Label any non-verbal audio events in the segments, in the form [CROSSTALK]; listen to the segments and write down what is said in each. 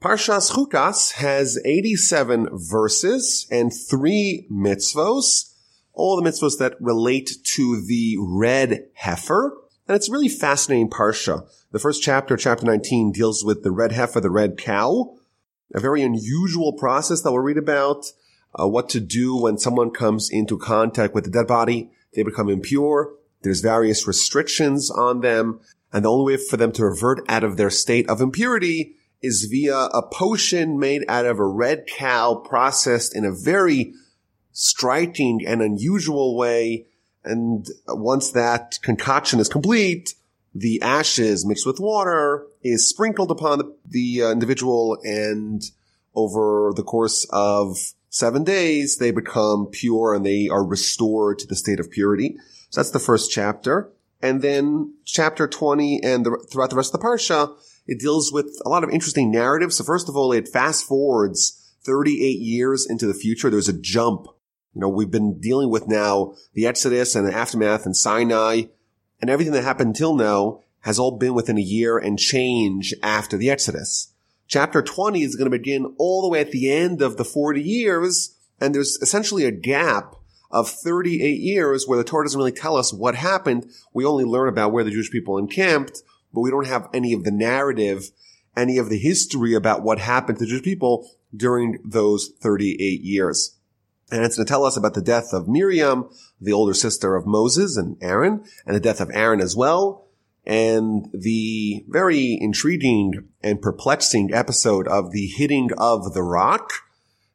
Parshas Chukas has 87 verses and three mitzvos, all the mitzvos that relate to the red heifer. And it's a really fascinating parsha. The first chapter, chapter 19, deals with the red heifer, the red cow, a very unusual process that we'll read about, uh, what to do when someone comes into contact with the dead body. They become impure. There's various restrictions on them. And the only way for them to revert out of their state of impurity is via a potion made out of a red cow processed in a very striking and unusual way. And once that concoction is complete, the ashes mixed with water is sprinkled upon the, the uh, individual and over the course of seven days, they become pure and they are restored to the state of purity. So that's the first chapter. And then chapter 20 and the, throughout the rest of the parsha, it deals with a lot of interesting narratives. So first of all, it fast forwards 38 years into the future. There's a jump. You know, we've been dealing with now the Exodus and the aftermath and Sinai and everything that happened until now has all been within a year and change after the Exodus. Chapter 20 is going to begin all the way at the end of the 40 years, and there's essentially a gap of 38 years where the Torah doesn't really tell us what happened. We only learn about where the Jewish people encamped, but we don't have any of the narrative, any of the history about what happened to Jewish people during those 38 years. And it's going to tell us about the death of Miriam, the older sister of Moses and Aaron, and the death of Aaron as well, and the very intriguing and perplexing episode of the hitting of the rock.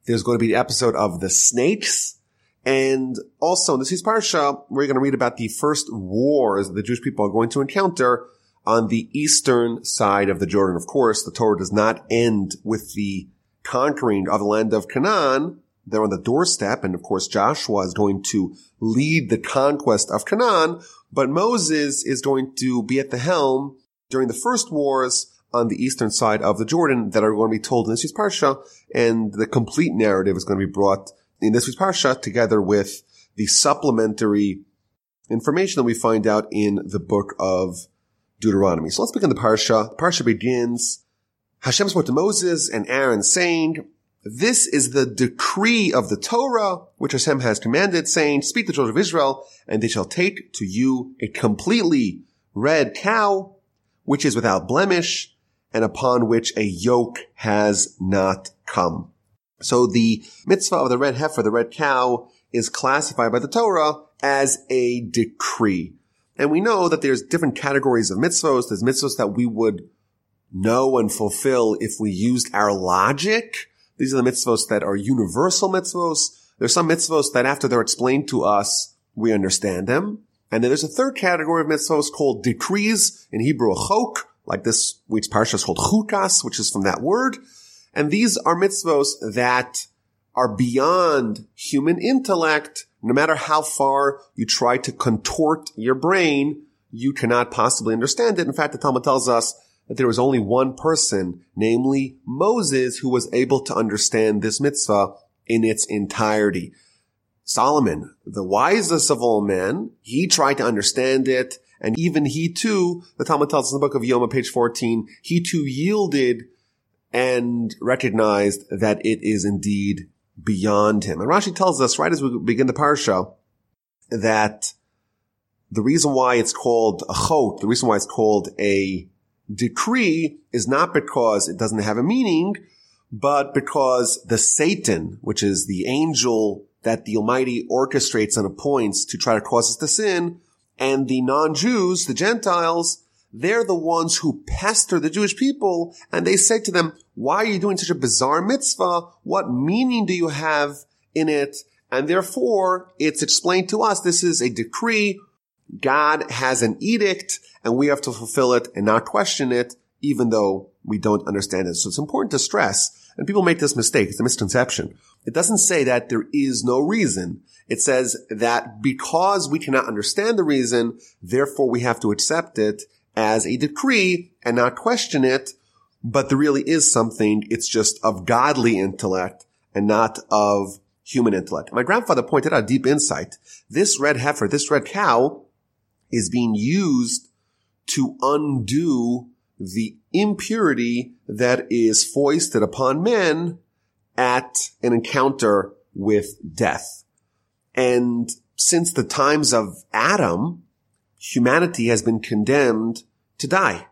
There's going to be the episode of the snakes. And also in this week's parsha, we're going to read about the first wars the Jewish people are going to encounter on the eastern side of the Jordan. Of course, the Torah does not end with the conquering of the land of Canaan, they're on the doorstep. And of course, Joshua is going to lead the conquest of Canaan, but Moses is going to be at the helm during the first wars on the eastern side of the Jordan that are going to be told in this week's Parsha. And the complete narrative is going to be brought in this week's Parsha together with the supplementary information that we find out in the book of Deuteronomy. So let's begin the Parsha. Parsha begins, Hashem spoke to Moses and Aaron saying, this is the decree of the Torah, which Hashem has commanded, saying, speak to the children of Israel, and they shall take to you a completely red cow, which is without blemish, and upon which a yoke has not come. So the mitzvah of the red heifer, the red cow, is classified by the Torah as a decree. And we know that there's different categories of mitzvos. There's mitzvos that we would know and fulfill if we used our logic. These are the mitzvos that are universal mitzvos. There's some mitzvos that after they're explained to us, we understand them. And then there's a third category of mitzvos called decrees in Hebrew, chok, like this week's parsha is called chukas, which is from that word. And these are mitzvos that are beyond human intellect. No matter how far you try to contort your brain, you cannot possibly understand it. In fact, the Talmud tells us that there was only one person, namely Moses, who was able to understand this mitzvah in its entirety. Solomon, the wisest of all men, he tried to understand it, and even he too, the Talmud tells us in the book of Yoma, page 14, he too yielded and recognized that it is indeed beyond him. And Rashi tells us right as we begin the parsha that the reason why it's called a chok, the reason why it's called a decree is not because it doesn't have a meaning, but because the Satan, which is the angel that the Almighty orchestrates and appoints to try to cause us to sin, and the non-Jews, the Gentiles, they're the ones who pester the Jewish people, and they say to them, why are you doing such a bizarre mitzvah? What meaning do you have in it? And therefore, it's explained to us, this is a decree. God has an edict and we have to fulfill it and not question it, even though we don't understand it. So it's important to stress, and people make this mistake. It's a misconception. It doesn't say that there is no reason. It says that because we cannot understand the reason, therefore we have to accept it as a decree and not question it. But there really is something. It's just of godly intellect and not of human intellect. My grandfather pointed out deep insight. This red heifer, this red cow is being used to undo the impurity that is foisted upon men at an encounter with death. And since the times of Adam, humanity has been condemned to die.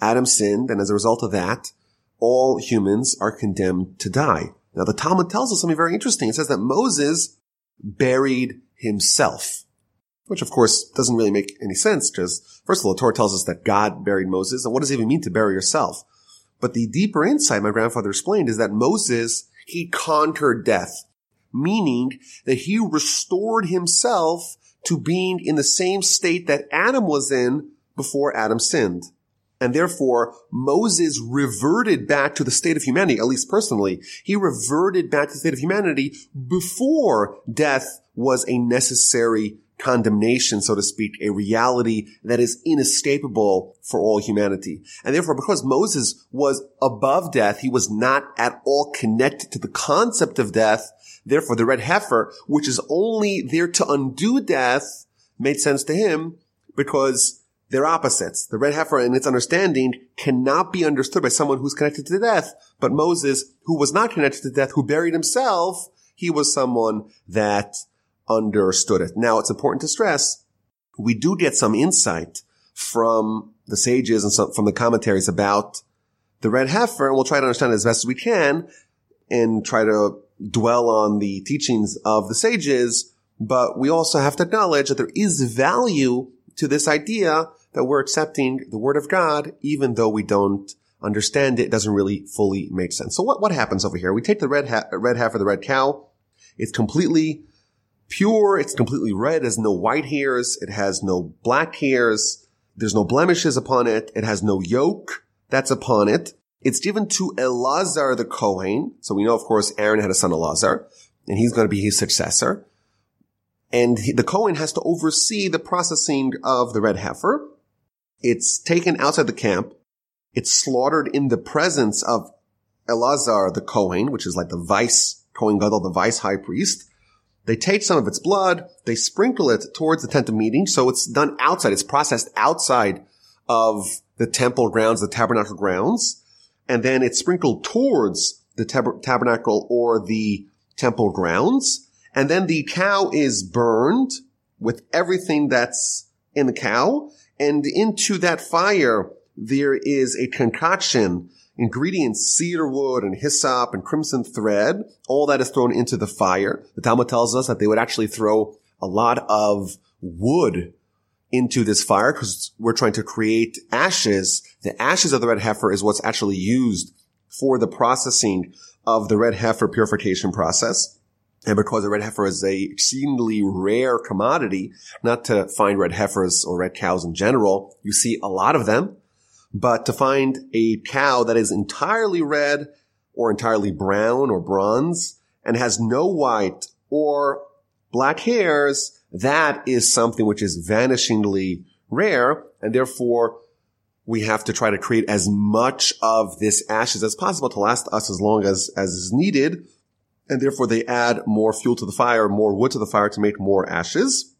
Adam sinned, and as a result of that, all humans are condemned to die. Now the Talmud tells us something very interesting. It says that Moses buried himself, which of course doesn't really make any sense because first of all, the Torah tells us that God buried Moses. And what does it even mean to bury yourself? But the deeper insight my grandfather explained is that Moses, he conquered death, meaning that he restored himself to being in the same state that Adam was in before Adam sinned. And therefore, Moses reverted back to the state of humanity, at least personally. He reverted back to the state of humanity before death was a necessary condemnation, so to speak, a reality that is inescapable for all humanity. And therefore, because Moses was above death, he was not at all connected to the concept of death. Therefore, the red heifer, which is only there to undo death, made sense to him because they're opposites. The red heifer in its understanding cannot be understood by someone who's connected to death. But Moses, who was not connected to death, who buried himself, he was someone that understood it. Now it's important to stress, we do get some insight from the sages and some, from the commentaries about the red heifer, and we'll try to understand it as best as we can and try to dwell on the teachings of the sages. But we also have to acknowledge that there is value to this idea that we're accepting the word of God, even though we don't understand it, doesn't really fully make sense. So what, what happens over here? We take the red, ha- red heifer, the red cow. It's completely pure. It's completely red. It has no white hairs. It has no black hairs. There's no blemishes upon it. It has no yoke that's upon it. It's given to Elazar the Kohen. So we know, of course, Aaron had a son Elazar, and he's going to be his successor. And he, the Kohen has to oversee the processing of the red heifer. It's taken outside the camp. It's slaughtered in the presence of Elazar the Kohen, which is like the vice Kohen Gadol, the vice high priest. They take some of its blood, they sprinkle it towards the tent of meeting, so it's done outside. It's processed outside of the temple grounds, the tabernacle grounds, and then it's sprinkled towards the tab- tabernacle or the temple grounds. And then the cow is burned with everything that's in the cow. And into that fire, there is a concoction, ingredients, cedar wood and hyssop and crimson thread. All that is thrown into the fire. The Talmud tells us that they would actually throw a lot of wood into this fire because we're trying to create ashes. The ashes of the red heifer is what's actually used for the processing of the red heifer purification process. And because a red heifer is a exceedingly rare commodity, not to find red heifers or red cows in general, you see a lot of them, but to find a cow that is entirely red or entirely brown or bronze and has no white or black hairs, that is something which is vanishingly rare. And therefore we have to try to create as much of this ashes as possible to last us as long as, as is needed and therefore they add more fuel to the fire, more wood to the fire to make more ashes.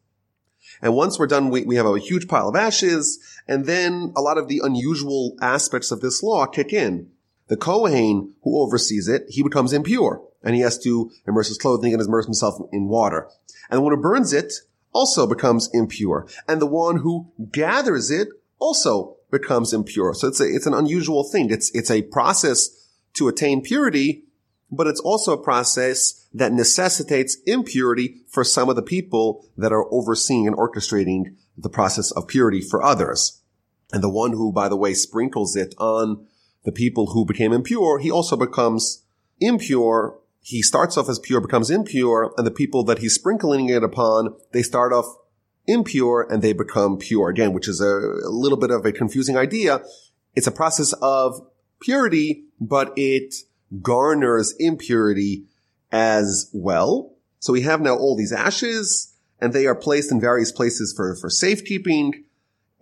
And once we're done, we, we have a huge pile of ashes, and then a lot of the unusual aspects of this law kick in. The Kohen who oversees it, he becomes impure, and he has to immerse his clothing and immerse himself in water. And the one who burns it also becomes impure. And the one who gathers it also becomes impure. So it's a, it's an unusual thing. It's, it's a process to attain purity, but it's also a process that necessitates impurity for some of the people that are overseeing and orchestrating the process of purity for others. And the one who, by the way, sprinkles it on the people who became impure, he also becomes impure. He starts off as pure, becomes impure, and the people that he's sprinkling it upon, they start off impure and they become pure again, which is a, a little bit of a confusing idea. It's a process of purity, but it garners impurity as well. So we have now all these ashes and they are placed in various places for, for safekeeping.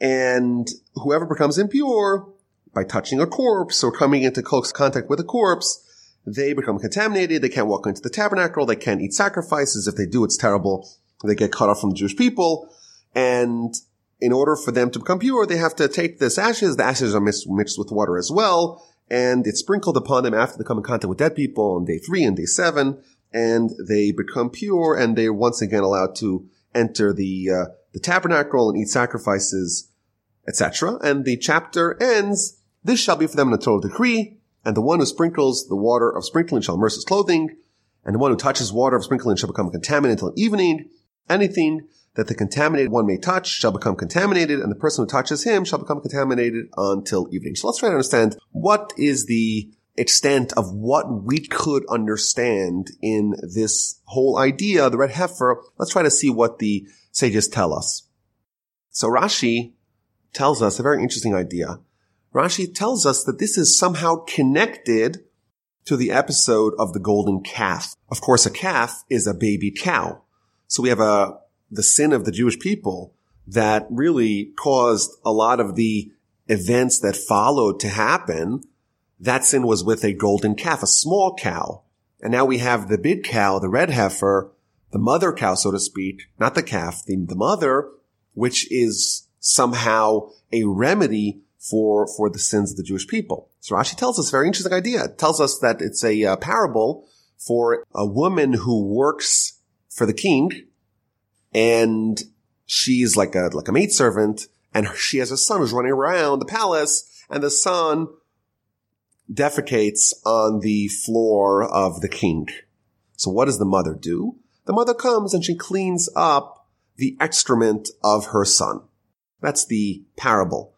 And whoever becomes impure by touching a corpse or coming into close contact with a corpse, they become contaminated. They can't walk into the tabernacle. They can't eat sacrifices. If they do, it's terrible. They get cut off from the Jewish people. And in order for them to become pure, they have to take this ashes. The ashes are mixed, mixed with water as well. And it's sprinkled upon them after they come in contact with dead people on day three and day seven. And they become pure and they're once again allowed to enter the, uh, the tabernacle and eat sacrifices, etc. And the chapter ends, this shall be for them a total decree. And the one who sprinkles the water of sprinkling shall immerse his clothing. And the one who touches water of sprinkling shall become contaminated until evening. Anything that the contaminated one may touch shall become contaminated, and the person who touches him shall become contaminated until evening. So let's try to understand what is the extent of what we could understand in this whole idea, the red heifer. Let's try to see what the sages tell us. So Rashi tells us a very interesting idea. Rashi tells us that this is somehow connected to the episode of the golden calf. Of course, a calf is a baby cow. So we have a the sin of the Jewish people that really caused a lot of the events that followed to happen. That sin was with a golden calf, a small cow. And now we have the big cow, the red heifer, the mother cow, so to speak, not the calf, the, the mother, which is somehow a remedy for, for the sins of the Jewish people. So Rashi tells us a very interesting idea. It tells us that it's a uh, parable for a woman who works for the king and she's like a, like a maidservant and [LAUGHS] she has a son who's running around the palace and the son defecates on the floor of the king. So what does the mother do? The mother comes and she cleans up the excrement of her son. That's the parable.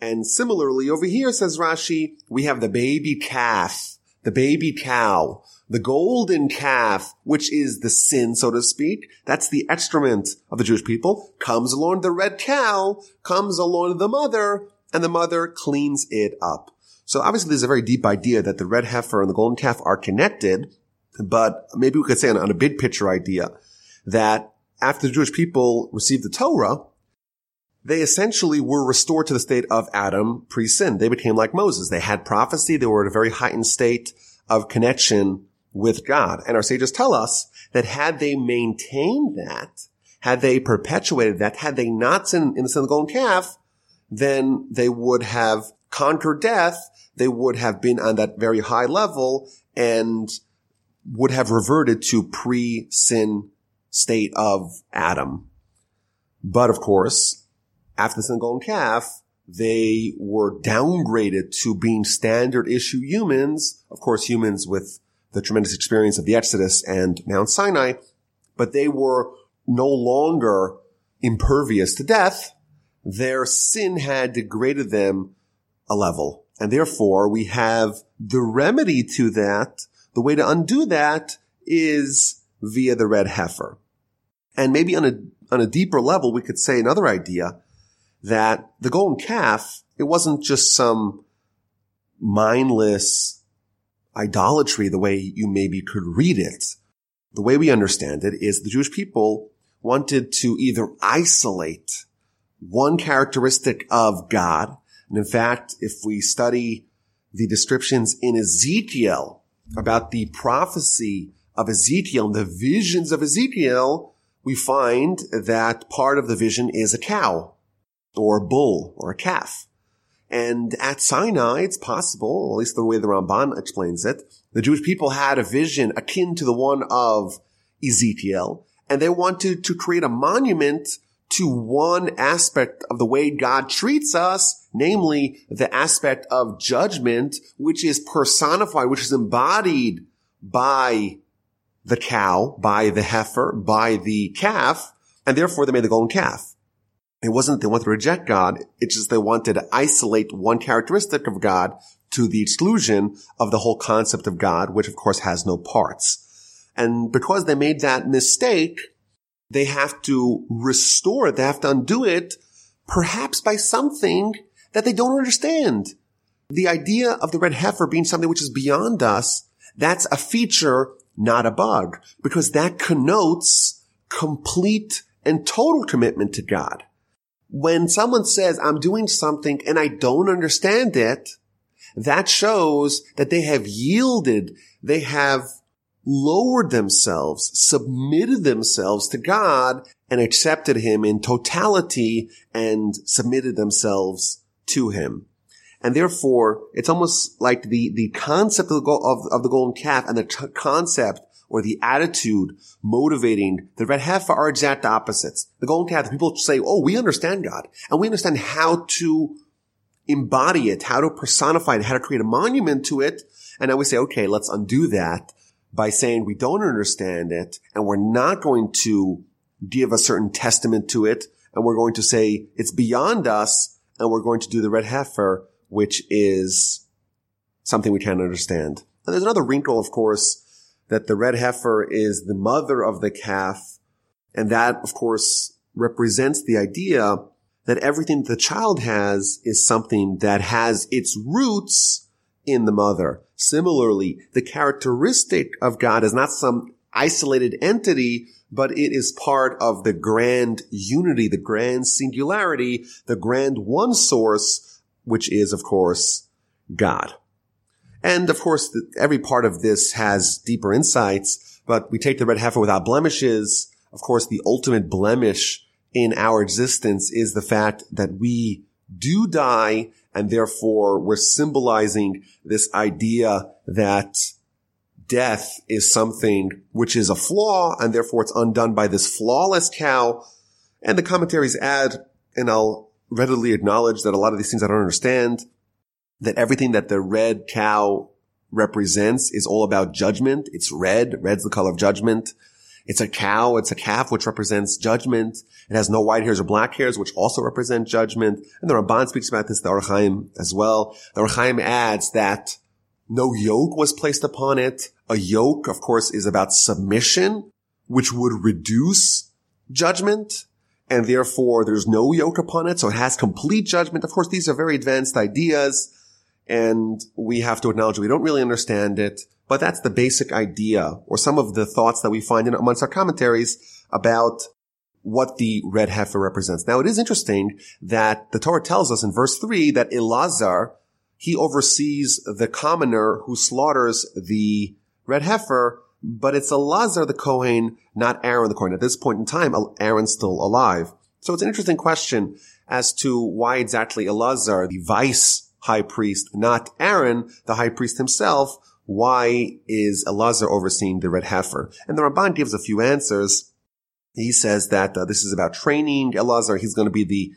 And similarly over here, says Rashi, we have the baby calf, the baby cow the golden calf, which is the sin, so to speak, that's the excrement of the Jewish people, comes along the red cow, comes along the mother, and the mother cleans it up. So obviously there's a very deep idea that the red heifer and the golden calf are connected, but maybe we could say on, on a big picture idea that after the Jewish people received the Torah, they essentially were restored to the state of Adam pre-sin. They became like Moses. They had prophecy. They were at a very heightened state of connection with God. And our sages tell us that had they maintained that, had they perpetuated that, had they not sinned in the sin of the golden calf, then they would have conquered death. They would have been on that very high level and would have reverted to pre-sin state of Adam. But of course, after the sin of the golden calf, they were downgraded to being standard issue humans. Of course, humans with the tremendous experience of the Exodus and Mount Sinai, but they were no longer impervious to death. Their sin had degraded them a level. And therefore we have the remedy to that. The way to undo that is via the red heifer. And maybe on a, on a deeper level, we could say another idea that the golden calf, it wasn't just some mindless idolatry the way you maybe could read it. The way we understand it is the Jewish people wanted to either isolate one characteristic of God. And in fact, if we study the descriptions in Ezekiel about the prophecy of Ezekiel and the visions of Ezekiel, we find that part of the vision is a cow or a bull or a calf. And at Sinai, it's possible, at least the way the Ramban explains it, the Jewish people had a vision akin to the one of Ezekiel, and they wanted to create a monument to one aspect of the way God treats us, namely the aspect of judgment, which is personified, which is embodied by the cow, by the heifer, by the calf, and therefore they made the golden calf. It wasn't that they wanted to reject God. It's just they wanted to isolate one characteristic of God to the exclusion of the whole concept of God, which of course has no parts. And because they made that mistake, they have to restore it. They have to undo it, perhaps by something that they don't understand. The idea of the red heifer being something which is beyond us, that's a feature, not a bug, because that connotes complete and total commitment to God when someone says, I'm doing something and I don't understand it, that shows that they have yielded, they have lowered themselves, submitted themselves to God and accepted him in totality and submitted themselves to him. And therefore, it's almost like the, the concept of the, of, of the golden calf and the t- concept or the attitude motivating the red heifer are exact opposites. The golden calf, people say, oh, we understand God and we understand how to embody it, how to personify it, how to create a monument to it. And now we say, okay, let's undo that by saying we don't understand it and we're not going to give a certain testament to it. And we're going to say it's beyond us and we're going to do the red heifer, which is something we can't understand. And there's another wrinkle, of course, that the red heifer is the mother of the calf. And that, of course, represents the idea that everything the child has is something that has its roots in the mother. Similarly, the characteristic of God is not some isolated entity, but it is part of the grand unity, the grand singularity, the grand one source, which is, of course, God. And of course, every part of this has deeper insights, but we take the red heifer without blemishes. Of course, the ultimate blemish in our existence is the fact that we do die and therefore we're symbolizing this idea that death is something which is a flaw and therefore it's undone by this flawless cow. And the commentaries add, and I'll readily acknowledge that a lot of these things I don't understand, that everything that the red cow represents is all about judgment. It's red. Red's the color of judgment. It's a cow. It's a calf, which represents judgment. It has no white hairs or black hairs, which also represent judgment. And the Ramban speaks about this, the Ohr HaChaim as well. The Ohr HaChaim adds that no yoke was placed upon it. A yoke, of course, is about submission, which would reduce judgment. And therefore there's no yoke upon it. So it has complete judgment. Of course, these are very advanced ideas and we have to acknowledge we don't really understand it. But that's the basic idea or some of the thoughts that we find in amongst our commentaries about what the red heifer represents. Now it is interesting that the Torah tells us in verse three that Elazar, he oversees the commoner who slaughters the red heifer, but it's Elazar the Kohen, not Aaron the Kohen. At this point in time, Aaron's still alive. So it's an interesting question as to why exactly Elazar, the vice high priest, not Aaron, the high priest himself, why is Elazar overseeing the red heifer? And the Ramban gives a few answers. He says that uh, this is about training Elazar. He's going to be the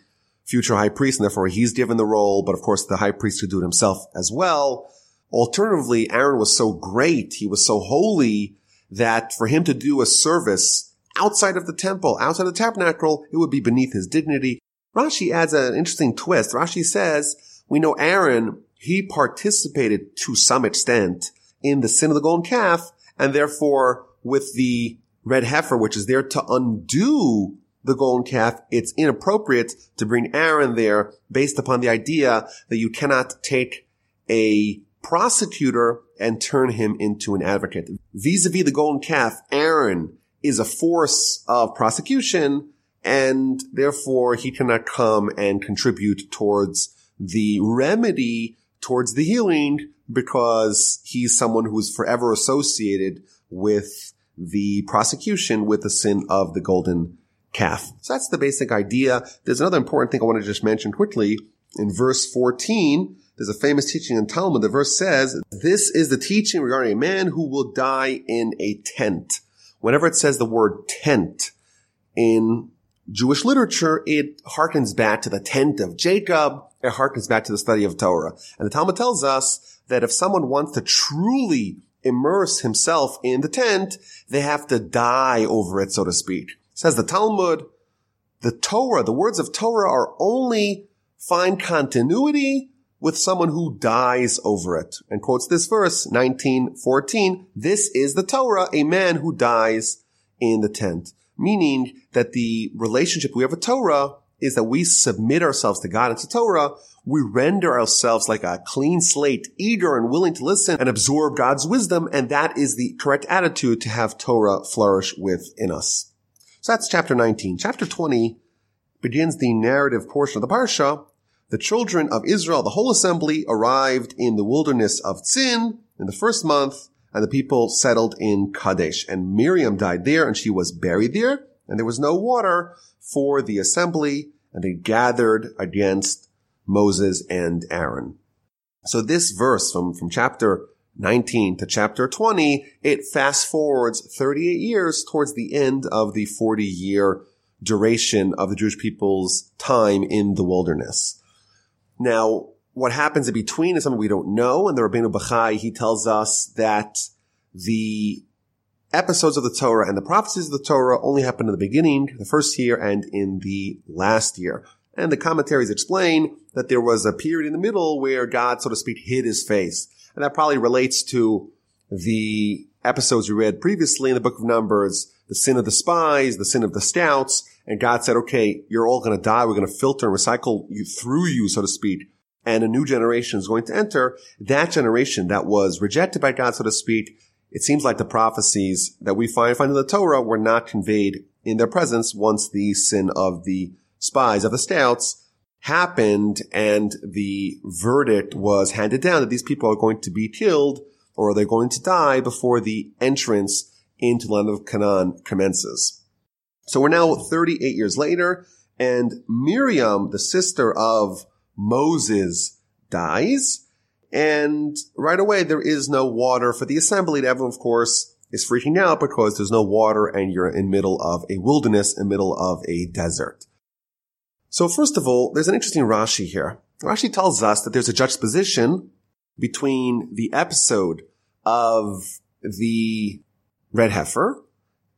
future high priest, and therefore he's given the role. But of course, the high priest could do it himself as well. Alternatively, Aaron was so great, he was so holy that for him to do a service outside of the temple, outside of the tabernacle, it would be beneath his dignity. Rashi adds an interesting twist. Rashi says, we know Aaron, he participated to some extent in the sin of the golden calf, and therefore with the red heifer, which is there to undo the golden calf, it's inappropriate to bring Aaron there based upon the idea that you cannot take a prosecutor and turn him into an advocate. Vis-a-vis the golden calf, Aaron is a force of prosecution and therefore he cannot come and contribute towards the remedy towards the healing because he's someone who's forever associated with the prosecution with the sin of the golden calf. So that's the basic idea. There's another important thing I want to just mention quickly. In verse 14, there's a famous teaching in Talmud. The verse says, this is the teaching regarding a man who will die in a tent. Whenever it says the word tent in Jewish literature, it harkens back to the tent of Jacob. It harkens back to the study of Torah. And the Talmud tells us that if someone wants to truly immerse himself in the tent, they have to die over it, so to speak. Says the Talmud, the Torah, the words of Torah are only find continuity with someone who dies over it. And quotes this verse, 1914, this is the Torah, a man who dies in the tent. Meaning that the relationship we have with Torah is that we submit ourselves to God and to Torah. We render ourselves like a clean slate, eager and willing to listen and absorb God's wisdom. And that is the correct attitude to have Torah flourish within us. So that's chapter 19. Chapter 20 begins the narrative portion of the parsha. The children of Israel, the whole assembly, arrived in the wilderness of Tzin in the first month and the people settled in Kadesh. And Miriam died there, and she was buried there, and there was no water for the assembly, and they gathered against Moses and Aaron. So this verse from, from chapter 19 to chapter 20, it fast forwards 38 years towards the end of the 40 year duration of the Jewish people's time in the wilderness. Now, what happens in between is something we don't know. And the Rabbeinu Bachai, he tells us that the episodes of the Torah and the prophecies of the Torah only happen in the beginning, the first year, and in the last year. And the commentaries explain that there was a period in the middle where God, so to speak, hid his face. And that probably relates to the episodes we read previously in the book of Numbers, the sin of the spies, the sin of the scouts. And God said, okay, you're all going to die. We're going to filter and recycle you through you, so to speak, and a new generation is going to enter, that generation that was rejected by God, so to speak, it seems like the prophecies that we find, find in the Torah were not conveyed in their presence once the sin of the spies, of the scouts, happened and the verdict was handed down that these people are going to be killed or they're going to die before the entrance into the land of Canaan commences. So we're now 38 years later and Miriam, the sister of Moses dies. And right away, there is no water for the assembly. And everyone, of course, is freaking out because there's no water and you're in middle of a wilderness, in middle of a desert. So first of all, there's an interesting Rashi here. Rashi tells us that there's a juxtaposition between the episode of the red heifer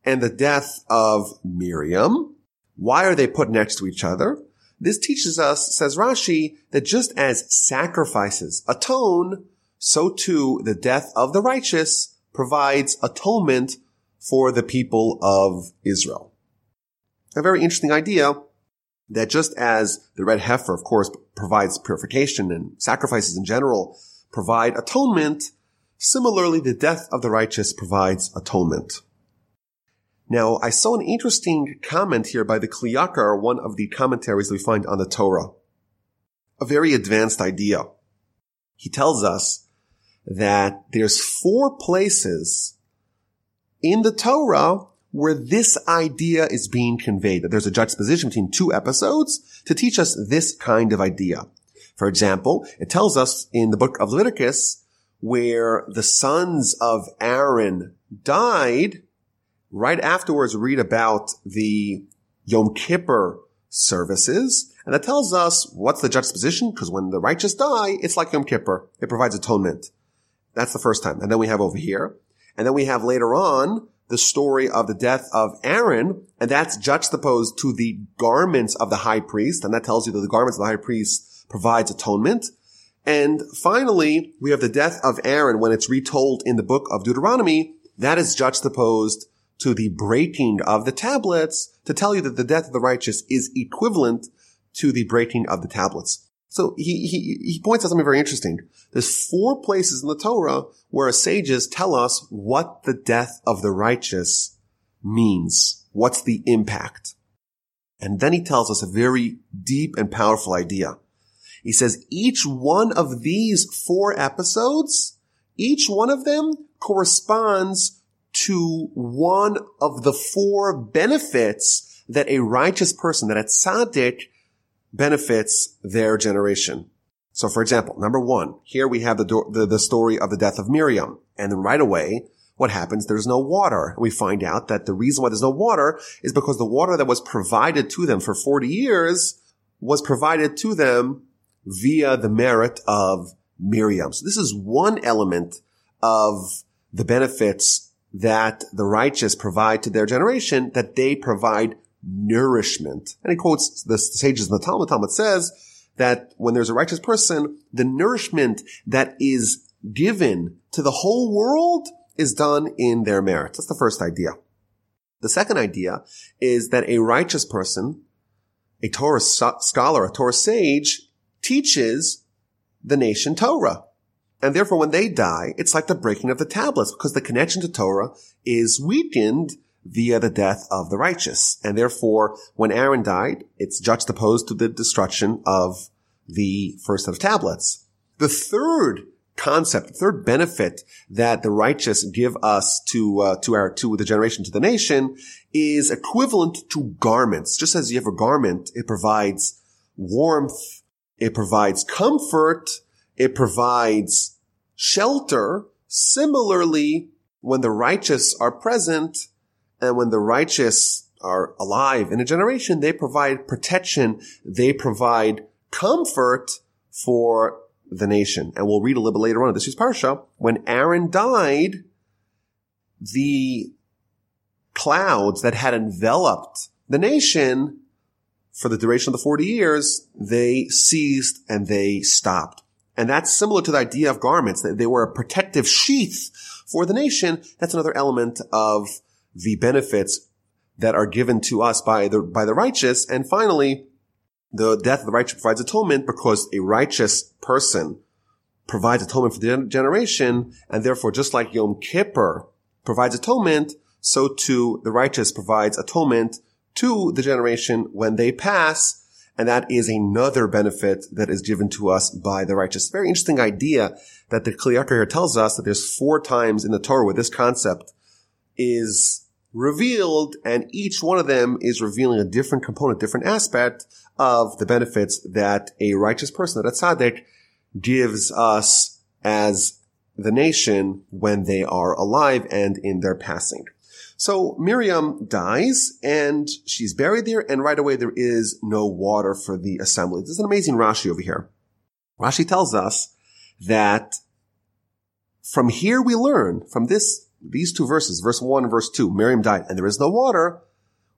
and the death of Miriam. Why are they put next to each other? This teaches us, says Rashi, that just as sacrifices atone, so too the death of the righteous provides atonement for the people of Israel. A very interesting idea that just as the red heifer, of course, provides purification and sacrifices in general provide atonement, similarly the death of the righteous provides atonement. Now, I saw an interesting comment here by the Kli Yakar, one of the commentaries we find on the Torah. A very advanced idea. He tells us that there's four places in the Torah where this idea is being conveyed, that there's a juxtaposition between two episodes to teach us this kind of idea. For example, it tells us in the book of Leviticus where the sons of Aaron died, right afterwards read about the Yom Kippur services. And that tells us what's the juxtaposition, because when the righteous die, it's like Yom Kippur. It provides atonement. That's the first time. And then we have over here. And then we have later on the story of the death of Aaron, and that's juxtaposed to the garments of the high priest. And that tells you that the garments of the high priest provides atonement. And finally, we have the death of Aaron when it's retold in the book of Deuteronomy. That is juxtaposed to the breaking of the tablets to tell you that the death of the righteous is equivalent to the breaking of the tablets. So he, he, he points out something very interesting. There's four places in the Torah where sages tell us what the death of the righteous means. What's the impact? And then he tells us a very deep and powerful idea. He says each one of these four episodes, each one of them corresponds to one of the four benefits that a righteous person, that a tzaddik benefits their generation. So for example, number one, here we have the, do- the, the story of the death of Miriam. And then right away, what happens? There's no water. We find out that the reason why there's no water is because the water that was provided to them for 40 years was provided to them via the merit of Miriam. So this is one element of the benefits that the righteous provide to their generation, that they provide nourishment. And he quotes the sages in the Talmud. Talmud says that when there's a righteous person, the nourishment that is given to the whole world is done in their merit. That's the first idea. The second idea is that a righteous person, a Torah scholar, a Torah sage, teaches the nation Torah. And therefore, when they die, it's like the breaking of the tablets because the connection to Torah is weakened via the death of the righteous. And therefore, when Aaron died, it's juxtaposed to the destruction of the first set of tablets. The third concept, the third benefit that the righteous give us to uh, to our to the generation to the nation is equivalent to garments. Just as you have a garment, it provides warmth, it provides comfort, it provides shelter. Similarly, when the righteous are present and when the righteous are alive in a generation, they provide protection, they provide comfort for the nation. And we'll read a little bit later on this year's parsha. When Aaron died, the clouds that had enveloped the nation for the duration of the 40 years, they ceased and they stopped. And that's similar to the idea of garments, that they were a protective sheath for the nation. That's another element of the benefits that are given to us by the, by the righteous. And finally, the death of the righteous provides atonement because a righteous person provides atonement for the generation, and therefore, just like Yom Kippur provides atonement, so too the righteous provides atonement to the generation when they pass, and that is another benefit that is given to us by the righteous. Very interesting idea that the Kli Yakar here tells us that there's four times in the Torah where this concept is revealed, and each one of them is revealing a different component, different aspect of the benefits that a righteous person, that a tzaddik, gives us as the nation when they are alive and in their passing. So Miriam dies and she's buried there and right away there is no water for the assembly. There's an amazing Rashi over here. Rashi tells us that from here we learn, from this these two verses, verse 1 and verse 2, Miriam died and there is no water,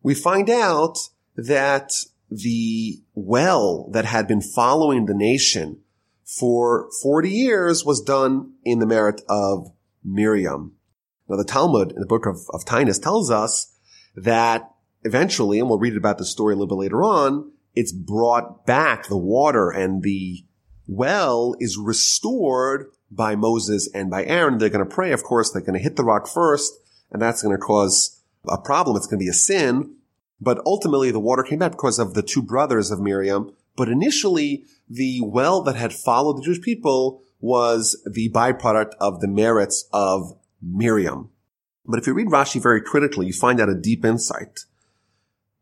we find out that the well that had been following the nation for 40 years was done in the merit of Miriam. Now the Talmud in the book of, of Taanis tells us that eventually, and we'll read about the story a little bit later on, it's brought back the water and the well is restored by Moses and by Aaron. They're going to pray. Of course, they're going to hit the rock first, and that's going to cause a problem. It's going to be a sin. But ultimately, the water came back because of the two brothers of Miriam. But initially, the well that had followed the Jewish people was the byproduct of the merits of Miriam. But if you read Rashi very critically, you find out a deep insight.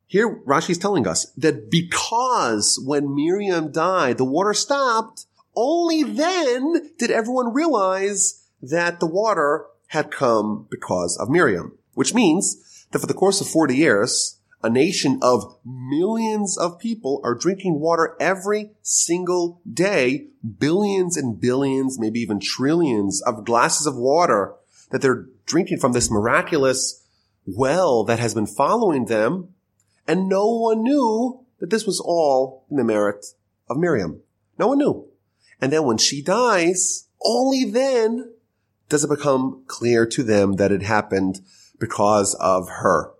Here, Rashi is telling us that because when Miriam died, the water stopped, only then did everyone realize that the water had come because of Miriam, which means that for the course of 40 years, a nation of millions of people are drinking water every single day, billions and billions, maybe even trillions of glasses of water that they're drinking from this miraculous well that has been following them. And no one knew that this was all in the merit of Miriam. No one knew. And then when she dies, only then does it become clear to them that it happened because of her.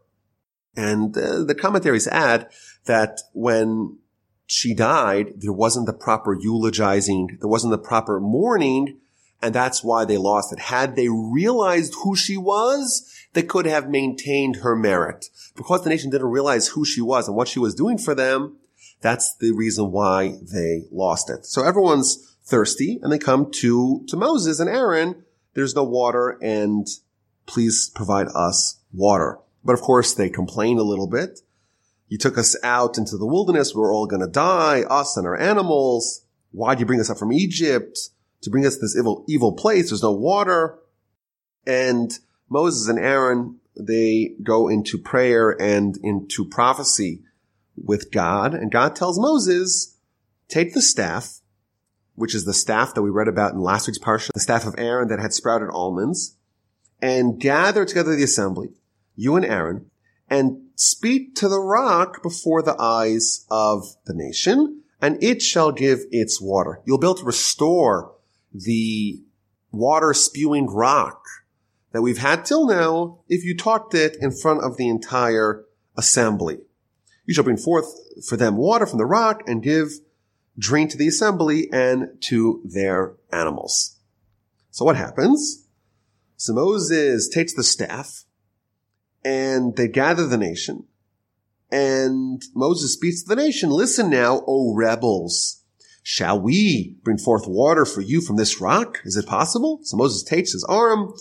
And uh, the commentaries add that when she died, there wasn't the proper eulogizing, there wasn't the proper mourning, and that's why they lost it. Had they realized who she was, they could have maintained her merit. Because the nation didn't realize who she was and what she was doing for them, that's the reason why they lost it. So everyone's thirsty and they come to, to Moses and Aaron. There's no water and please provide us water. But of course they complain a little bit. You took us out into the wilderness. We're all going to die, us and our animals. Why'd you bring us up from Egypt to bring us this evil, evil place? There's no water. And Moses and Aaron, they go into prayer and into prophecy with God. And God tells Moses, take the staff which is the staff that we read about in last week's parsha, the staff of Aaron that had sprouted almonds, and gather together the assembly, you and Aaron, and speak to the rock before the eyes of the nation, and it shall give its water. You'll be able to restore the water spewing rock that we've had till now if you talked it in front of the entire assembly. You shall bring forth for them water from the rock and give drink to the assembly and to their animals. So what happens? So Moses takes the staff and they gather the nation and Moses speaks to the nation. Listen now, O rebels. Shall we bring forth water for you from this rock? Is it possible? So Moses takes his arm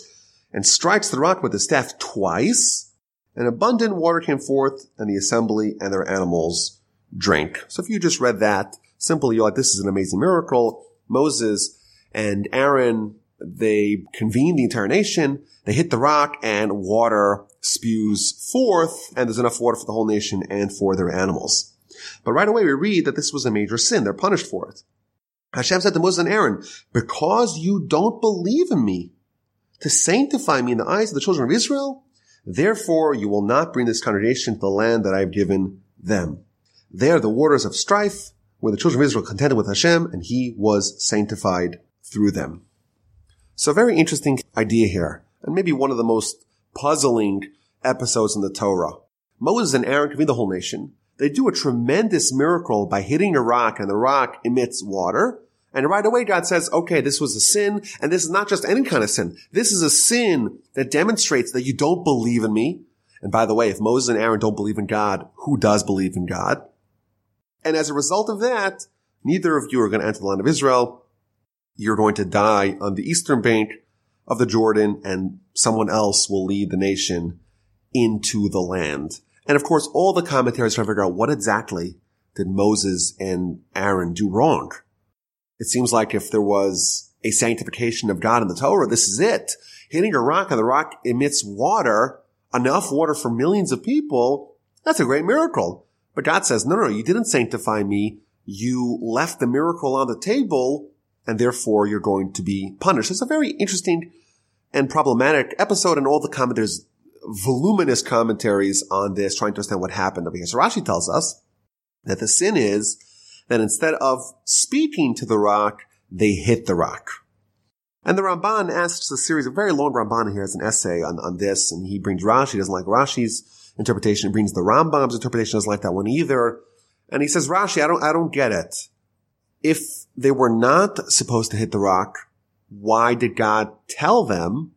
and strikes the rock with his staff twice, and abundant water came forth, and the assembly and their animals drank. So if you just read that, simply you're like, this is an amazing miracle. Moses and Aaron, they convene the entire nation, they hit the rock, and water spews forth, and there's enough water for the whole nation and for their animals. But right away we read that this was a major sin. They're punished for it. Hashem said to Moses and Aaron, because you don't believe in me to sanctify me in the eyes of the children of Israel, therefore you will not bring this congregation to the land that I have given them. There the waters of strife, where the children of Israel contended with Hashem, and he was sanctified through them. So very interesting idea here, and maybe one of the most puzzling episodes in the Torah. Moses and Aaron convene the whole nation. They do a tremendous miracle by hitting a rock and the rock emits water. And right away God says, okay, this was a sin and this is not just any kind of sin. This is a sin that demonstrates that you don't believe in me. And by the way, if Moses and Aaron don't believe in God, who does believe in God? And as a result of that, neither of you are going to enter the land of Israel. You're going to die on the eastern bank of the Jordan and someone else will lead the nation into the land. And of course, all the commentaries trying to figure out what exactly did Moses and Aaron do wrong. It seems like if there was a sanctification of God in the Torah, this is it. Hitting a rock and the rock emits water, enough water for millions of people. That's a great miracle. But God says, no, no, you didn't sanctify me. You left the miracle on the table and therefore you're going to be punished. It's a very interesting and problematic episode and all the commentators voluminous commentaries on this, trying to understand what happened over here. So Rashi tells us that the sin is that instead of speaking to the rock, they hit the rock. And the Ramban asks a series of very long Ramban here has an essay on, on this, and he brings Rashi, doesn't like Rashi's interpretation, he brings the Rambam's interpretation, doesn't like that one either. And he says, Rashi, I don't, I don't get it. If they were not supposed to hit the rock, why did God tell them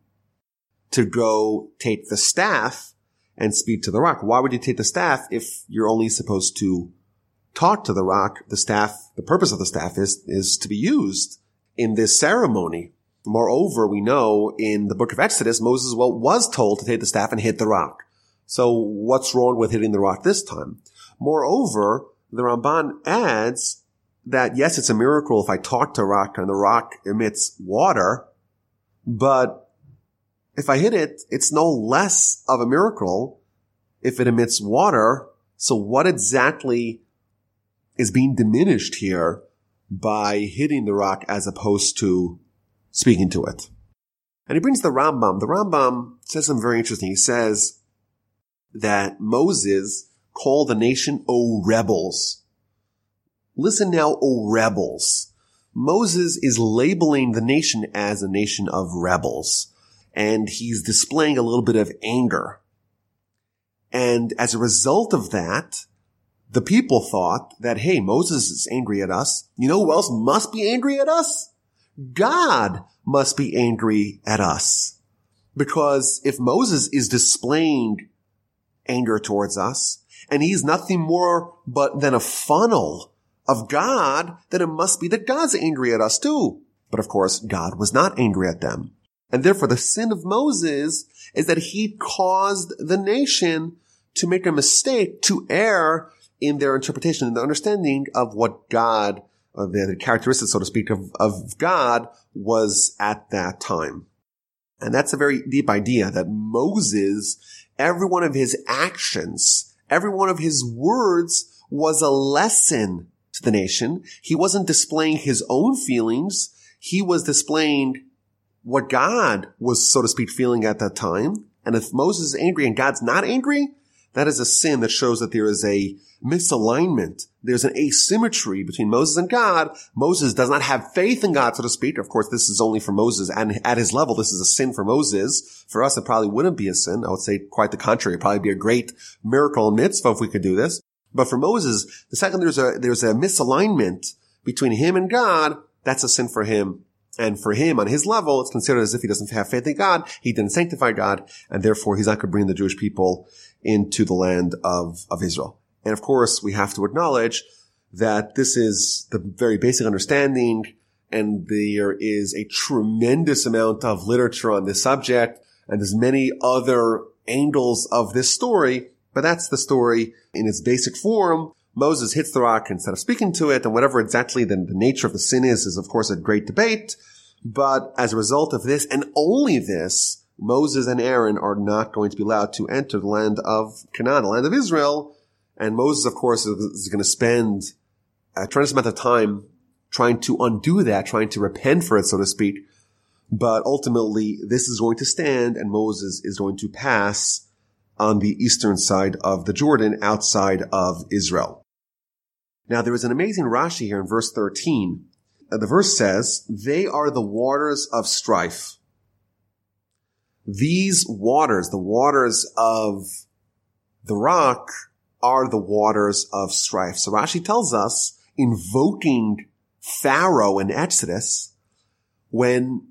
to go take the staff and speak to the rock. Why would you take the staff if you're only supposed to talk to the rock? The staff, the purpose of the staff is, is to be used in this ceremony. Moreover, we know in the book of Exodus, Moses well, was told to take the staff and hit the rock. So what's wrong with hitting the rock this time? Moreover, the Ramban adds that yes, it's a miracle if I talk to rock and the rock emits water, but if I hit it, it's no less of a miracle if it emits water. So what exactly is being diminished here by hitting the rock as opposed to speaking to it? And he brings the Rambam. The Rambam says something very interesting. He says that Moses called the nation, O rebels. Listen now, O rebels. Moses is labeling the nation as a nation of rebels and he's displaying a little bit of anger. And as a result of that, the people thought that, hey, Moses is angry at us. You know who else must be angry at us? God must be angry at us. Because if Moses is displaying anger towards us, and he's nothing more but than a funnel of God, then it must be that God's angry at us too. But of course, God was not angry at them. And therefore the sin of Moses is that he caused the nation to make a mistake, to err in their interpretation and the understanding of what God, uh, the characteristics, so to speak, of, of God was at that time. And that's a very deep idea that Moses, every one of his actions, every one of his words was a lesson to the nation. He wasn't displaying his own feelings. He was displaying what God was, so to speak, feeling at that time. And if Moses is angry and God's not angry, that is a sin that shows that there is a misalignment. There's an asymmetry between Moses and God. Moses does not have faith in God, so to speak. Of course, this is only for Moses and at his level, this is a sin for Moses. For us, it probably wouldn't be a sin. I would say quite the contrary. It'd probably be a great miracle and mitzvah if we could do this. But for Moses, the second there's a, there's a misalignment between him and God, that's a sin for him and for him, on his level, it's considered as if he doesn't have faith in God. He didn't sanctify God, and therefore he's not going to bring the Jewish people into the land of, of Israel. And of course, we have to acknowledge that this is the very basic understanding and there is a tremendous amount of literature on this subject and there's many other angles of this story, but that's the story in its basic form. Moses hits the rock instead of speaking to it and whatever exactly the, the nature of the sin is, is of course a great debate. But as a result of this and only this, Moses and Aaron are not going to be allowed to enter the land of Canaan, the land of Israel. And Moses, of course, is going to spend a tremendous amount of time trying to undo that, trying to repent for it, so to speak. But ultimately, this is going to stand and Moses is going to pass on the eastern side of the Jordan outside of Israel. Now, there is an amazing Rashi here in verse 13. Uh, the verse says, they are the waters of strife. These waters, the waters of the rock, are the waters of strife. So Rashi tells us, invoking Pharaoh in Exodus, when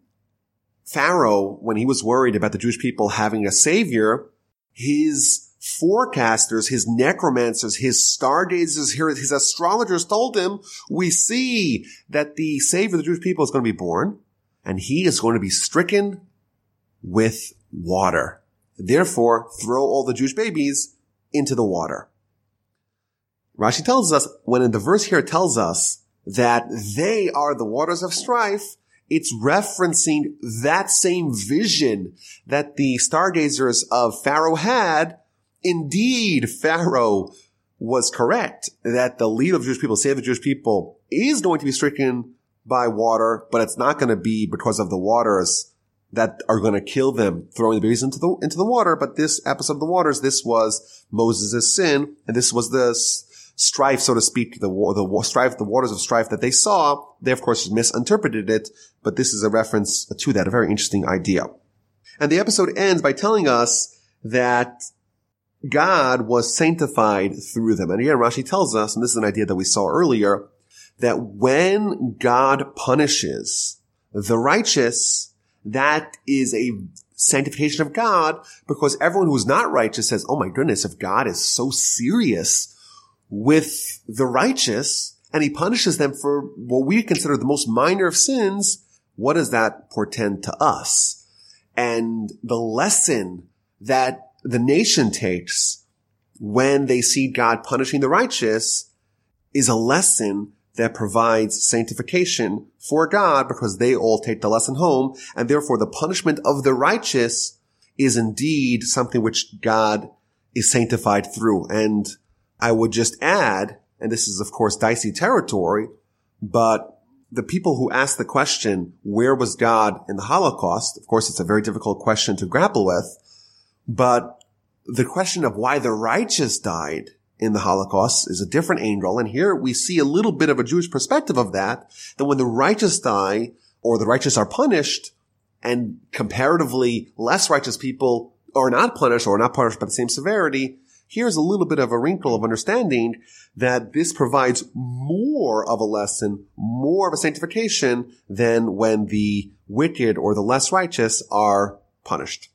Pharaoh, when he was worried about the Jewish people having a savior, his forecasters, his necromancers, his stargazers, his astrologers told him, we see that the savior of the Jewish people is going to be born and he is going to be stricken with water. Therefore, throw all the Jewish babies into the water. Rashi tells us, when in the verse here tells us that they are the waters of strife, it's referencing that same vision that the stargazers of Pharaoh had. Indeed, Pharaoh was correct that the leader of the Jewish people, save the Jewish people, is going to be stricken by water, but it's not going to be because of the waters that are going to kill them, throwing the babies into the into the water. But this episode of the waters, this was Moses' sin, and this was the strife, so to speak, the the strife, the waters of strife that they saw. They of course misinterpreted it, but this is a reference to that, a very interesting idea. And the episode ends by telling us that God was sanctified through them. And again, Rashi tells us, and this is an idea that we saw earlier, that when God punishes the righteous, that is a sanctification of God because everyone who's not righteous says, Oh my goodness, if God is so serious with the righteous and he punishes them for what we consider the most minor of sins, what does that portend to us? And the lesson that the nation takes when they see God punishing the righteous is a lesson that provides sanctification for God because they all take the lesson home and therefore the punishment of the righteous is indeed something which God is sanctified through. And I would just add, and this is of course dicey territory, but the people who ask the question, where was God in the Holocaust? Of course, it's a very difficult question to grapple with, but the question of why the righteous died in the Holocaust is a different angle. And here we see a little bit of a Jewish perspective of that, that when the righteous die or the righteous are punished and comparatively less righteous people are not punished or not punished by the same severity, here's a little bit of a wrinkle of understanding that this provides more of a lesson, more of a sanctification than when the wicked or the less righteous are punished.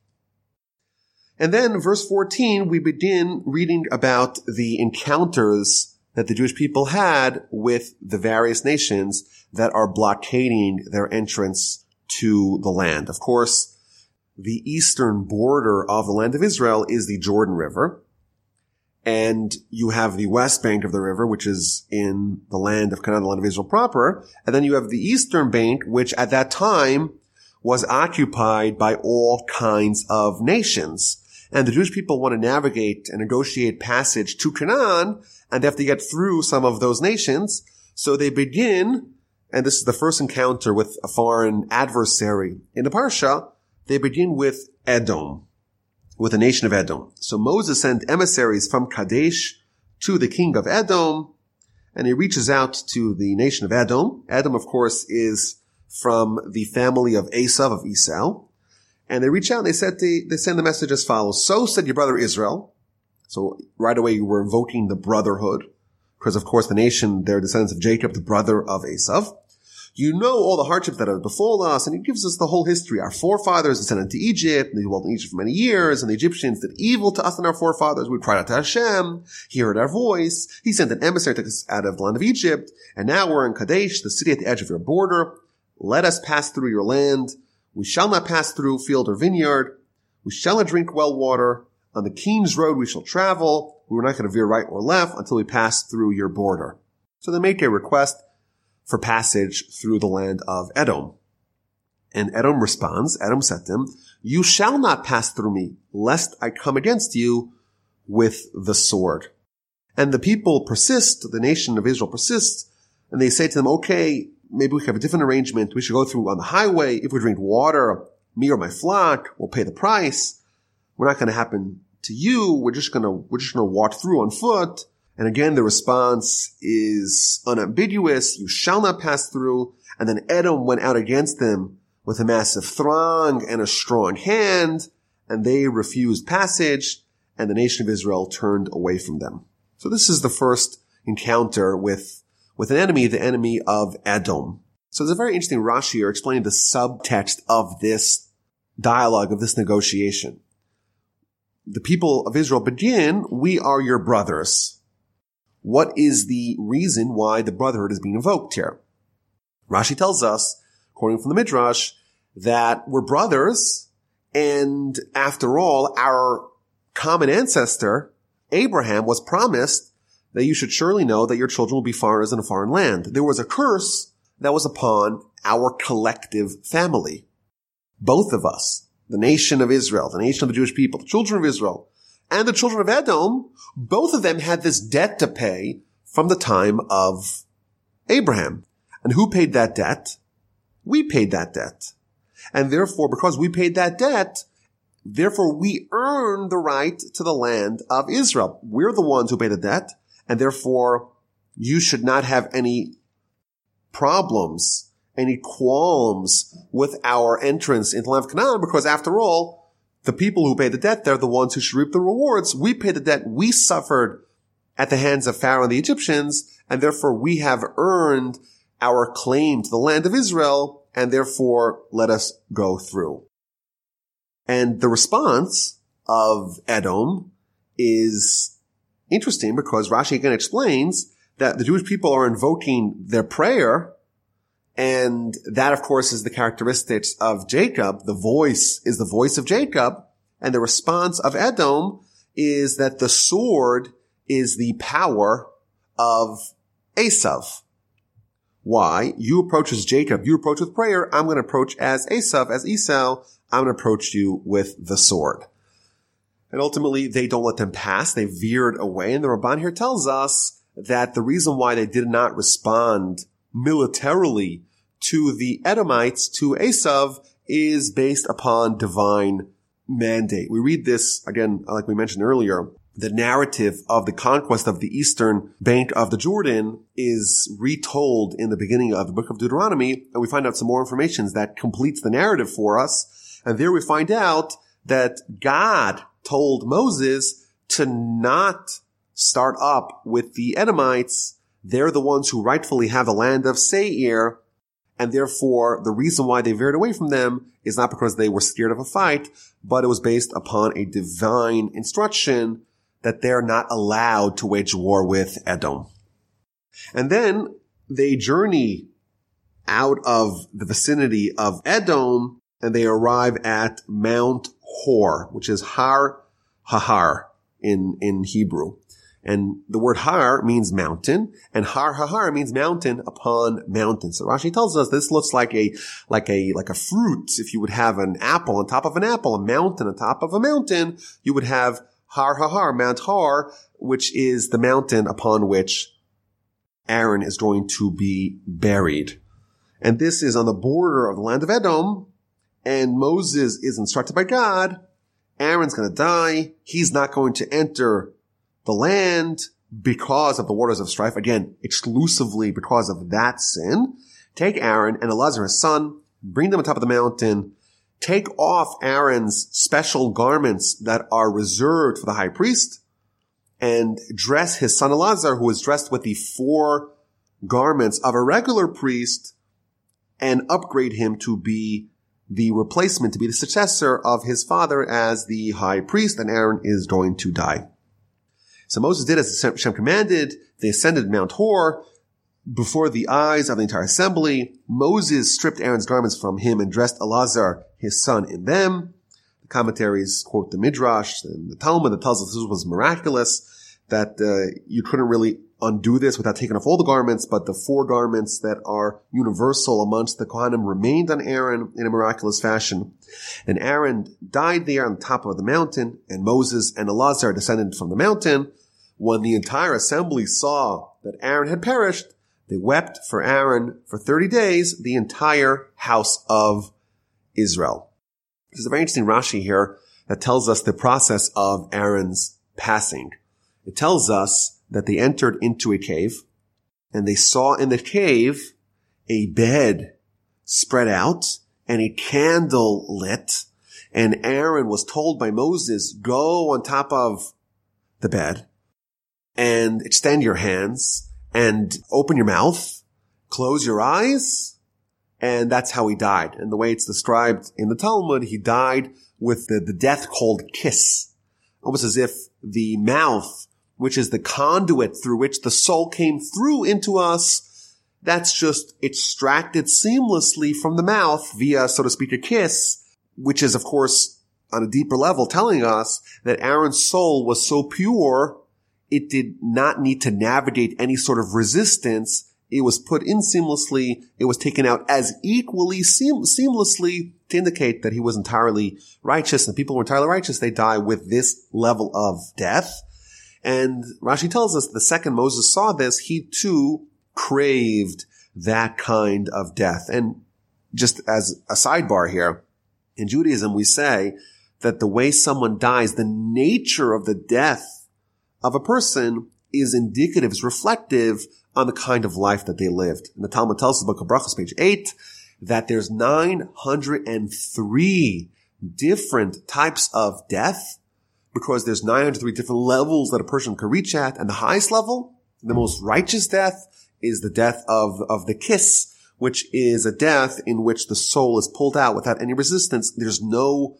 And then verse 14, we begin reading about the encounters that the Jewish people had with the various nations that are blockading their entrance to the land. Of course, the eastern border of the land of Israel is the Jordan River and you have the west bank of the river, which is in the land of Canaan, the land of Israel proper, and then you have the eastern bank, which at that time was occupied by all kinds of nations. And the Jewish people want to navigate and negotiate passage to Canaan, and they have to get through some of those nations. So they begin, and this is the first encounter with a foreign adversary in the Parsha, they begin with Edom with the nation of Edom. So Moses sent emissaries from Kadesh to the king of Edom, and he reaches out to the nation of Edom. Edom, of course, is from the family of Esav of Esau. And they reach out and they said they, they send the message as follows. So said your brother Israel. So right away you were invoking the brotherhood, because of course the nation, they're descendants of Jacob, the brother of Esav. you know all the hardships that have befallen us, and he gives us the whole history. Our forefathers descended to Egypt, and they dwelt in Egypt for many years, and the Egyptians did evil to us and our forefathers. We cried out to Hashem. He heard our voice. He sent an emissary to us out of the land of Egypt, and now we're in Kadesh, the city at the edge of your border. Let us pass through your land. We shall not pass through field or vineyard. We shall not drink well water. On the king's road we shall travel. We were not going to veer right or left until we pass through your border. So they make a request for passage through the land of Edom. And Edom responds, Edom said to him, you shall not pass through me, lest I come against you with the sword. And the people persist, the nation of Israel persists, and they say to them, okay, maybe we have a different arrangement. We should go through on the highway. If we drink water, me or my flock will pay the price. We're not going to happen to you. We're just going to, we're just going to walk through on foot. And again, the response is unambiguous. You shall not pass through. And then Edom went out against them with a massive throng and a strong hand, and they refused passage, and the nation of Israel turned away from them. So this is the first encounter with, with an enemy, the enemy of Edom. So it's a very interesting Rashi here explaining the subtext of this dialogue, of this negotiation. The people of Israel begin, we are your brothers. What is the reason why the brotherhood is being invoked here? Rashi tells us, according from the Midrash, that we're brothers, and after all, our common ancestor, Abraham, was promised that you should surely know that your children will be foreigners in a foreign land. There was a curse that was upon our collective family. Both of us, the nation of Israel, the nation of the Jewish people, the children of Israel, and the children of Edom, both of them had this debt to pay from the time of Abraham. And who paid that debt? We paid that debt. And therefore, because we paid that debt, therefore we earn the right to the land of Israel. We're the ones who pay the debt, and therefore you should not have any problems, any qualms with our entrance into the land of Canaan, because after all, the people who pay the debt, they're the ones who should reap the rewards. We pay the debt we suffered at the hands of Pharaoh and the Egyptians, and therefore we have earned our claim to the land of Israel, and therefore let us go through. And the response of Edom is interesting because Rashi again explains that the Jewish people are invoking their prayer and that, of course, is the characteristics of Jacob. The voice is the voice of Jacob. And the response of Edom is that the sword is the power of Esav. Why? You approach as Jacob. You approach with prayer. I'm going to approach as Esav, as Esau. I'm going to approach you with the sword. And ultimately, they don't let them pass. They veered away. And the Ramban here tells us that the reason why they did not respond militarily to the Edomites, to Esav, is based upon divine mandate. We read this again, like we mentioned earlier, the narrative of the conquest of the eastern bank of the Jordan is retold in the beginning of the book of Deuteronomy, and we find out some more information that completes the narrative for us. And there we find out that God told Moses to not start up with the Edomites they're the ones who rightfully have the land of Seir, and therefore the reason why they veered away from them is not because they were scared of a fight, but it was based upon a divine instruction that they're not allowed to wage war with Edom. And then they journey out of the vicinity of Edom and they arrive at Mount Hor, which is Har Hahar in, in Hebrew. And the word har means mountain, and har har means mountain upon mountain. So Rashi tells us this looks like a, like a, like a fruit. If you would have an apple on top of an apple, a mountain on top of a mountain, you would have har har, Mount Har, which is the mountain upon which Aaron is going to be buried. And this is on the border of the land of Edom, and Moses is instructed by God, Aaron's going to die. He's not going to enter the land because of the waters of strife, again, exclusively because of that sin, take Aaron and Elazar his son, bring them on top of the mountain, take off Aaron's special garments that are reserved for the high priest, and dress his son Elazar, who is dressed with the four garments of a regular priest, and upgrade him to be the replacement, to be the successor of his father as the high priest, and Aaron is going to die. So Moses did as Hashem commanded. They ascended Mount Hor before the eyes of the entire assembly. Moses stripped Aaron's garments from him and dressed Elazar, his son, in them. The commentaries quote the Midrash and the Talmud that tells us this was miraculous, that uh, you couldn't really undo this without taking off all the garments, but the four garments that are universal amongst the Kohanim remained on Aaron in a miraculous fashion. And Aaron died there on top of the mountain, and Moses and Elazar descended from the mountain. When the entire assembly saw that Aaron had perished, they wept for Aaron for 30 days, the entire house of Israel. There's a very interesting Rashi here that tells us the process of Aaron's passing. It tells us that they entered into a cave and they saw in the cave a bed spread out and a candle lit. And Aaron was told by Moses, go on top of the bed and extend your hands and open your mouth, close your eyes. And that's how he died. And the way it's described in the Talmud, he died with the, the death called kiss. Almost as if the mouth which is the conduit through which the soul came through into us, that's just extracted seamlessly from the mouth via, so to speak, a kiss, which is, of course, on a deeper level telling us that Aaron's soul was so pure, it did not need to navigate any sort of resistance. It was put in seamlessly. It was taken out as equally seam- seamlessly to indicate that he was entirely righteous and people were entirely righteous. They die with this level of death. And Rashi tells us the second Moses saw this, he too craved that kind of death. And just as a sidebar here, in Judaism, we say that the way someone dies, the nature of the death of a person is indicative, is reflective on the kind of life that they lived. And the Talmud tells us, the book of Brachos, page 8, that there's 903 different types of death because there's 903 different levels that a person can reach at. And the highest level, the most righteous death is the death of, of the kiss, which is a death in which the soul is pulled out without any resistance. There's no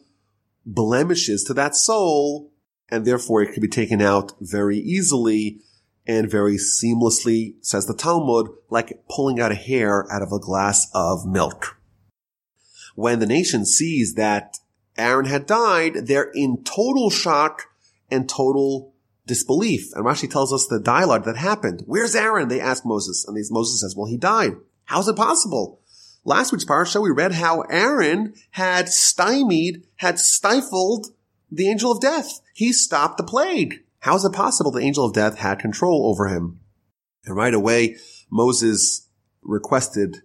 blemishes to that soul. And therefore it can be taken out very easily and very seamlessly, says the Talmud, like pulling out a hair out of a glass of milk. When the nation sees that Aaron had died, they're in total shock and total disbelief. And Rashi tells us the dialogue that happened. Where's Aaron? They ask Moses. And Moses says, well, he died. How's it possible? Last week's parasha, we read how Aaron had stymied, had stifled the angel of death. He stopped the plague. How is it possible the angel of death had control over him? And right away, Moses requested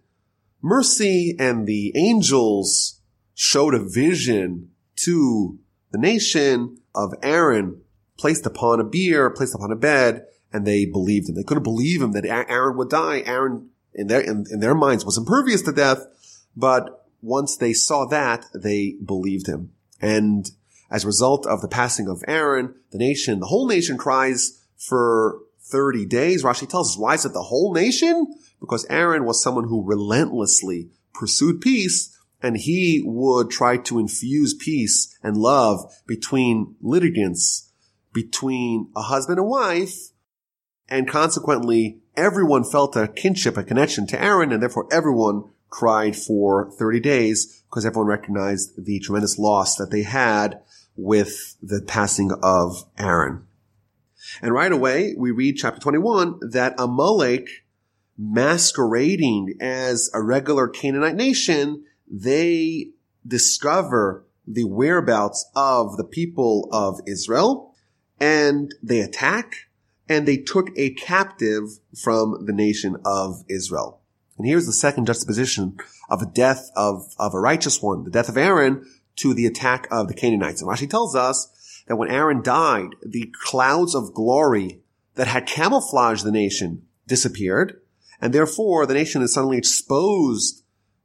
mercy and the angels showed a vision to the nation of Aaron placed upon a bier, placed upon a bed, and they believed him. They couldn't believe him that Aaron would die. Aaron, in their, in, in their minds, was impervious to death, but once they saw that, they believed him. And as a result of the passing of Aaron, the nation, the whole nation cries for 30 days. Rashi tells us, why is it the whole nation? Because Aaron was someone who relentlessly pursued peace and he would try to infuse peace and love between litigants, between a husband and wife, and consequently everyone felt a kinship, a connection to Aaron, and therefore everyone cried for 30 days because everyone recognized the tremendous loss that they had with the passing of Aaron. And right away, we read chapter 21 that Amalek masquerading as a regular Canaanite nation they discover the whereabouts of the people of Israel and they attack and they took a captive from the nation of Israel. And here's the second juxtaposition of the death of, of a righteous one, the death of Aaron to the attack of the Canaanites. And Rashi tells us that when Aaron died, the clouds of glory that had camouflaged the nation disappeared. And therefore the nation is suddenly exposed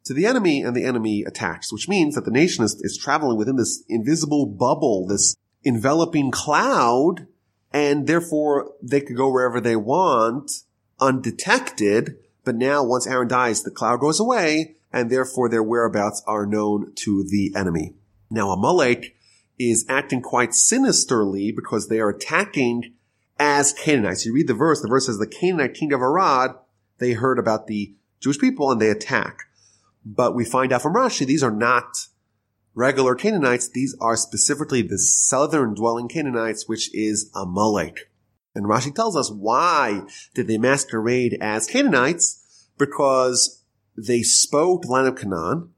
to the enemy and the enemy attacks, which means that the nation is, is traveling within this invisible bubble, this enveloping cloud, and therefore they could go wherever they want undetected. But now once Aaron dies, the cloud goes away and therefore their whereabouts are known to the enemy. Now Amalek is acting quite sinisterly because they are attacking as Canaanites. You read the verse, the verse says the Canaanite king of Arad, they heard about the Jewish people and they attack. But we find out from Rashi, these are not regular Canaanites. These are specifically the southern dwelling Canaanites, which is Amalek. And Rashi tells us why did they masquerade as Canaanites? Because they spoke the land of Canaan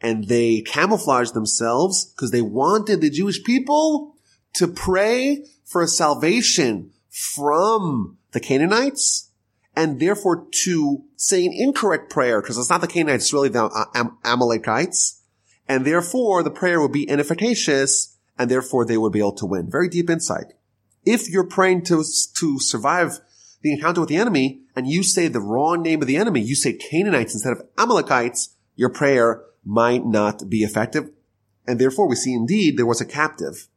and they camouflaged themselves because they wanted the Jewish people to pray for salvation from the Canaanites and therefore to say an incorrect prayer because it's not the Canaanites, it's really the uh, Am- Amalekites. And therefore the prayer would be inefficacious and therefore they would be able to win. Very deep insight. If you're praying to, to survive the encounter with the enemy and you say the wrong name of the enemy, you say Canaanites instead of Amalekites, your prayer might not be effective. And therefore we see indeed there was a captive.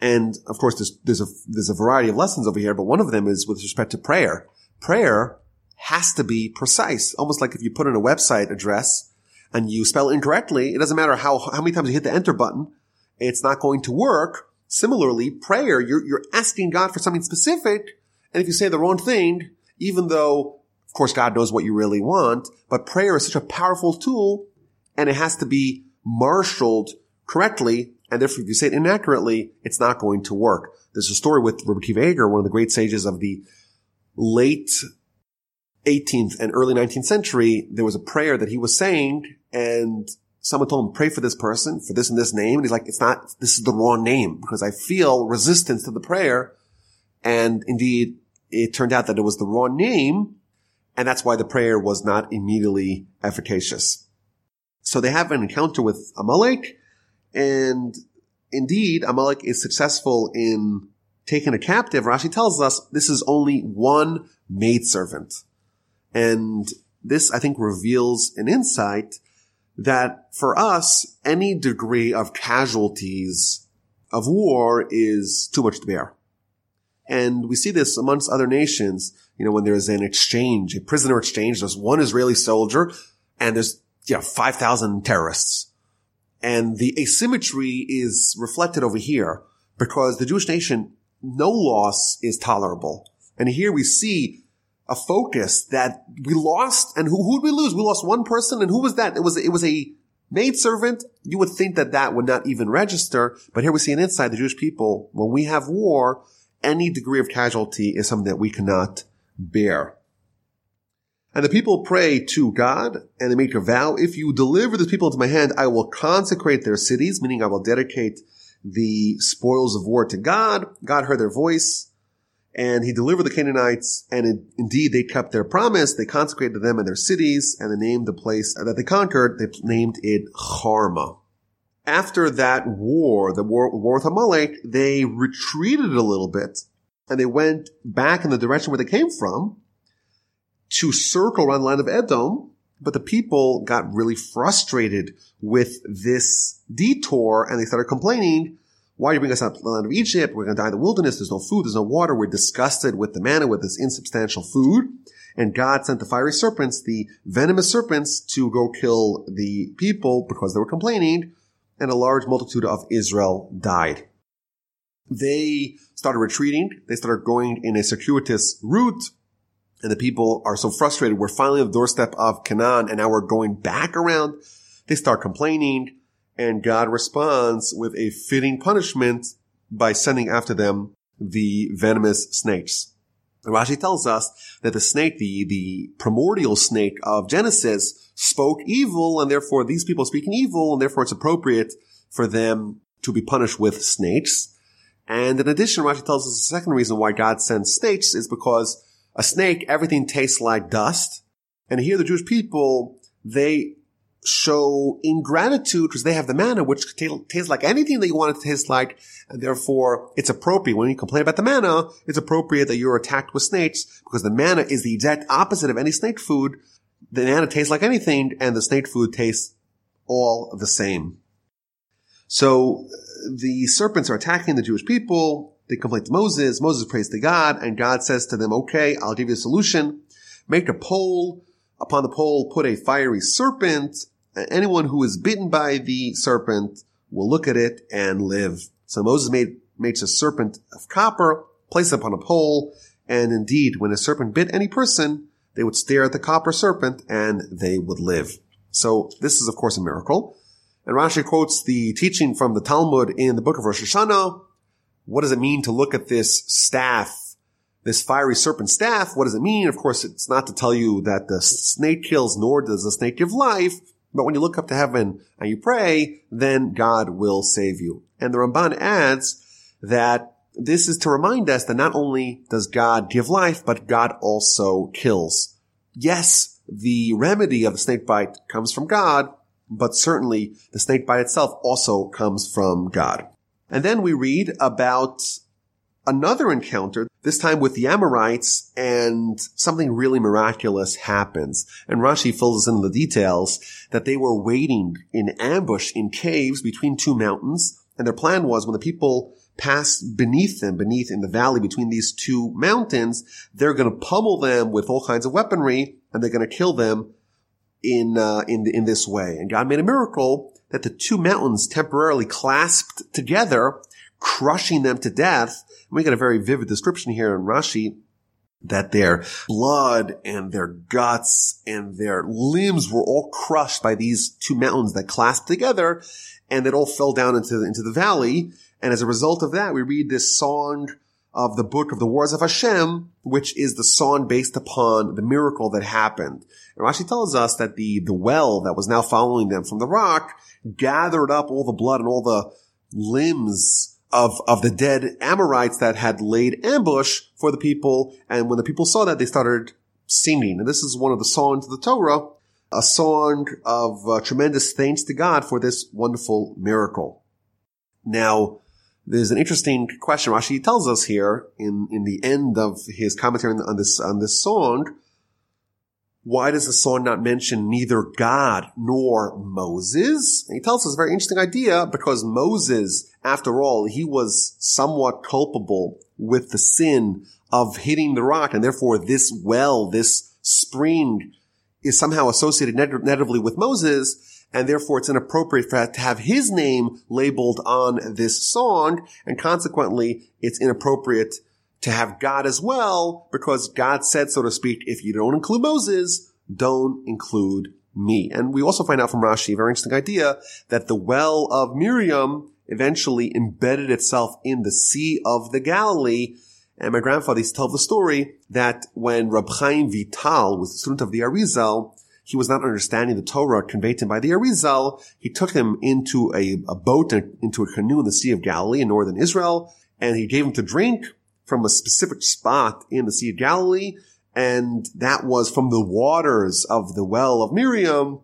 And of course there's, there's a, there's a variety of lessons over here, but one of them is with respect to prayer. Prayer has to be precise. Almost like if you put in a website address and you spell incorrectly, it doesn't matter how, how many times you hit the enter button. It's not going to work. Similarly, prayer, you're, you're asking God for something specific and if you say the wrong thing, even though, of course, God knows what you really want, but prayer is such a powerful tool and it has to be marshaled correctly. And therefore, if you say it inaccurately, it's not going to work. There's a story with Rabbi Akiva Eiger, one of the great sages of the late 18th and early 19th century. There was a prayer that he was saying and someone told him, pray for this person, for this and this name. And he's like, it's not, this is the wrong name because I feel resistance to the prayer. And indeed, it turned out that it was the wrong name. And that's why the prayer was not immediately efficacious. So they have an encounter with Amalek. And indeed, Amalek is successful in taking a captive. Rashi tells us this is only one maidservant. And this, I think, reveals an insight that for us, any degree of casualties of war is too much to bear. And we see this amongst other nations, you know, when there's an exchange, a prisoner exchange, there's one Israeli soldier and there's, you know, 5,000 terrorists. And the asymmetry is reflected over here because the Jewish nation, no loss is tolerable. And here we see a focus that we lost and who, who'd we lose? We lost one person and who was that? It was, it was a maidservant. You would think that that would not even register. But here we see an insight the Jewish people, when we have war, any degree of casualty is something that we cannot bear. And the people pray to God and they make a vow, if you deliver this people into my hand, I will consecrate their cities, meaning I will dedicate the spoils of war to God. God heard their voice and he delivered the Canaanites and indeed they kept their promise. They consecrated them and their cities and they named the place that they conquered. They named it Charma after that war, the war, war with Amalek, they retreated a little bit and they went back in the direction where they came from to circle around the land of Edom. But the people got really frustrated with this detour and they started complaining. Why do you bring us out to the land of Egypt? We're going to die in the wilderness. There's no food. There's no water. We're disgusted with the manna, with this insubstantial food. And God sent the fiery serpents, the venomous serpents, to go kill the people because they were complaining and a large multitude of Israel died. They started retreating. They started going in a circuitous route. And the people are so frustrated. We're finally on the doorstep of Canaan and now we're going back around. They start complaining and God responds with a fitting punishment by sending after them the venomous snakes. Rashi tells us that the snake, the, the primordial snake of Genesis, spoke evil and therefore these people speaking evil and therefore it's appropriate for them to be punished with snakes. And in addition, Rashi tells us the second reason why God sends snakes is because a snake, everything tastes like dust. And here the Jewish people, they show ingratitude because they have the manna, which tastes like anything that you want it to taste like. And therefore, it's appropriate when you complain about the manna, it's appropriate that you're attacked with snakes because the manna is the exact opposite of any snake food the manna tastes like anything and the snake food tastes all the same. So the serpents are attacking the Jewish people. They complain to Moses. Moses prays to God and God says to them, okay, I'll give you a solution. Make a pole upon the pole put a fiery serpent. And Anyone who is bitten by the serpent will look at it and live. So Moses made, makes a serpent of copper, placed it upon a pole, and indeed, when a serpent bit any person, they would stare at the copper serpent and they would live. So this is of course a miracle. And Rashi quotes the teaching from the Talmud in the book of Rosh Hashanah. What does it mean to look at this staff, this fiery serpent staff? What does it mean? Of course, it's not to tell you that the snake kills, nor does the snake give life. But when you look up to heaven and you pray, then God will save you. And the Ramban adds that this is to remind us that not only does God give life, but God also kills. Yes, the remedy of the snake bite comes from God, but certainly the snake bite itself also comes from God. And then we read about another encounter, this time with the Amorites, and something really miraculous happens. And Rashi fills us in the details that they were waiting in ambush in caves between two mountains, and their plan was when the people passed beneath them, beneath in the valley between these two mountains, they're going to pummel them with all kinds of weaponry, and they're going to kill them in uh, in in this way. And God made a miracle that the two mountains temporarily clasped together, crushing them to death. And we get a very vivid description here in Rashi that their blood and their guts and their limbs were all crushed by these two mountains that clasped together and it all fell down into, into the valley. And as a result of that, we read this song of the book of the wars of Hashem, which is the song based upon the miracle that happened. And Rashi tells us that the, the well that was now following them from the rock gathered up all the blood and all the limbs of, of the dead Amorites that had laid ambush for the people. And when the people saw that, they started singing. And this is one of the songs of the Torah, a song of uh, tremendous thanks to God for this wonderful miracle. Now, there's an interesting question Rashi tells us here in, in the end of his commentary on this, on this song. Why does the song not mention neither God nor Moses? And he tells us a very interesting idea because Moses, after all, he was somewhat culpable with the sin of hitting the rock and therefore this well, this spring is somehow associated negatively with Moses and therefore it's inappropriate for that to have his name labeled on this song, and consequently it's inappropriate to have God as well, because God said, so to speak, if you don't include Moses, don't include me. And we also find out from Rashi, a very interesting idea, that the well of Miriam eventually embedded itself in the Sea of the Galilee. And my grandfather used to tell the story that when Rab Chaim Vital was the student of the Arizal, he was not understanding the Torah conveyed to him by the Arizal. He took him into a, a boat, into a canoe in the Sea of Galilee in northern Israel, and he gave him to drink from a specific spot in the Sea of Galilee, and that was from the waters of the well of Miriam.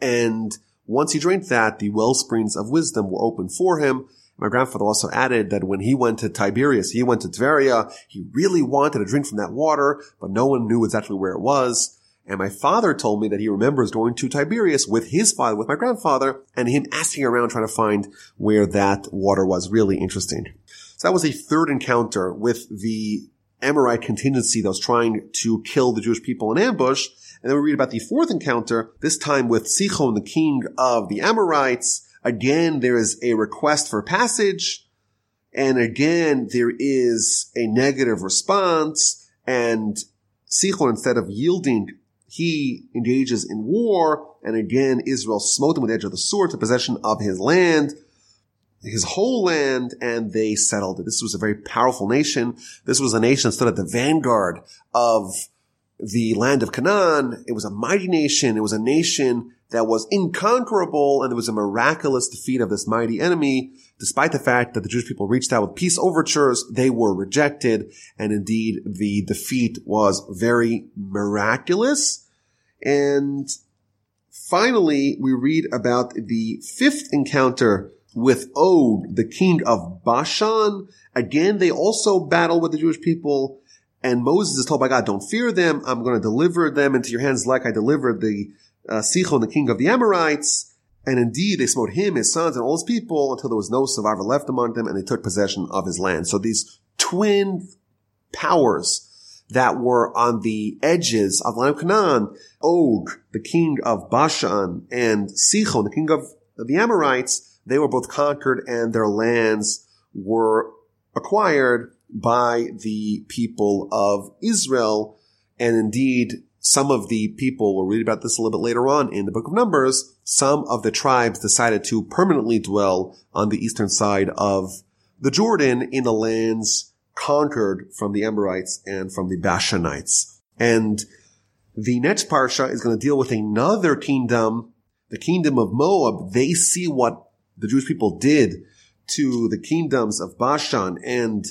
And once he drank that, the well springs of wisdom were opened for him. My grandfather also added that when he went to Tiberias, he went to Tveria, he really wanted a drink from that water, but no one knew exactly where it was. And my father told me that he remembers going to Tiberias with his father, with my grandfather, and him asking around trying to find where that water was. Really interesting. So that was a third encounter with the Amorite contingency that was trying to kill the Jewish people in ambush. And then we read about the fourth encounter, this time with Sichon, the king of the Amorites. Again, there is a request for passage. And again, there is a negative response. And Sichon, instead of yielding he engages in war, and again, Israel smote him with the edge of the sword to possession of his land, his whole land, and they settled it. This was a very powerful nation. This was a nation that stood at the vanguard of the land of Canaan. It was a mighty nation. It was a nation that was inconquerable, and there was a miraculous defeat of this mighty enemy. Despite the fact that the Jewish people reached out with peace overtures, they were rejected, and indeed the defeat was very miraculous. And finally, we read about the fifth encounter with Og, the king of Bashan. Again, they also battle with the Jewish people, and Moses is told by God, don't fear them. I'm going to deliver them into your hands like I delivered the uh, Sichon, the king of the Amorites. And indeed, they smote him, his sons, and all his people until there was no survivor left among them, and they took possession of his land. So these twin powers that were on the edges of the land of Canaan, Og, the king of Bashan, and Sichon, the king of the Amorites, they were both conquered and their lands were acquired by the people of Israel. And indeed, some of the people, we'll read about this a little bit later on in the book of Numbers, some of the tribes decided to permanently dwell on the eastern side of the Jordan in the lands conquered from the Amorites and from the Bashanites. And the next parsha is going to deal with another kingdom, the kingdom of Moab. They see what the Jewish people did to the kingdoms of Bashan and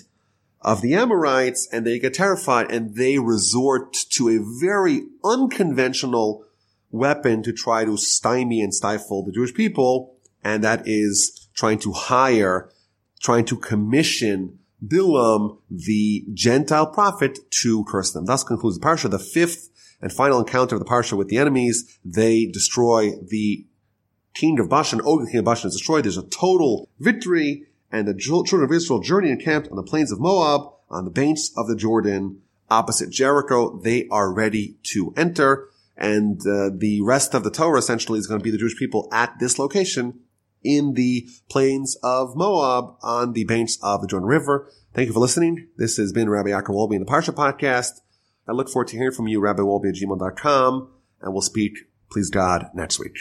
of the Amorites, and they get terrified and they resort to a very unconventional weapon to try to stymie and stifle the Jewish people, and that is trying to hire, trying to commission Bilam, the Gentile prophet, to curse them. Thus concludes the parsha. The fifth and final encounter of the parsha with the enemies. They destroy the king of Bashan. Og, the king of Bashan is destroyed. There's a total victory, and the children of Israel journey encamped on the plains of Moab, on the banks of the Jordan, opposite Jericho. They are ready to enter, and uh, the rest of the Torah essentially is going to be the Jewish people at this location in the plains of Moab on the banks of the Jordan River. Thank you for listening. This has been Rabbi Yaakov Wolbe in the Parsha Podcast. I look forward to hearing from you, rabbiwolbe at gmail.com, and we'll speak, please God, next week.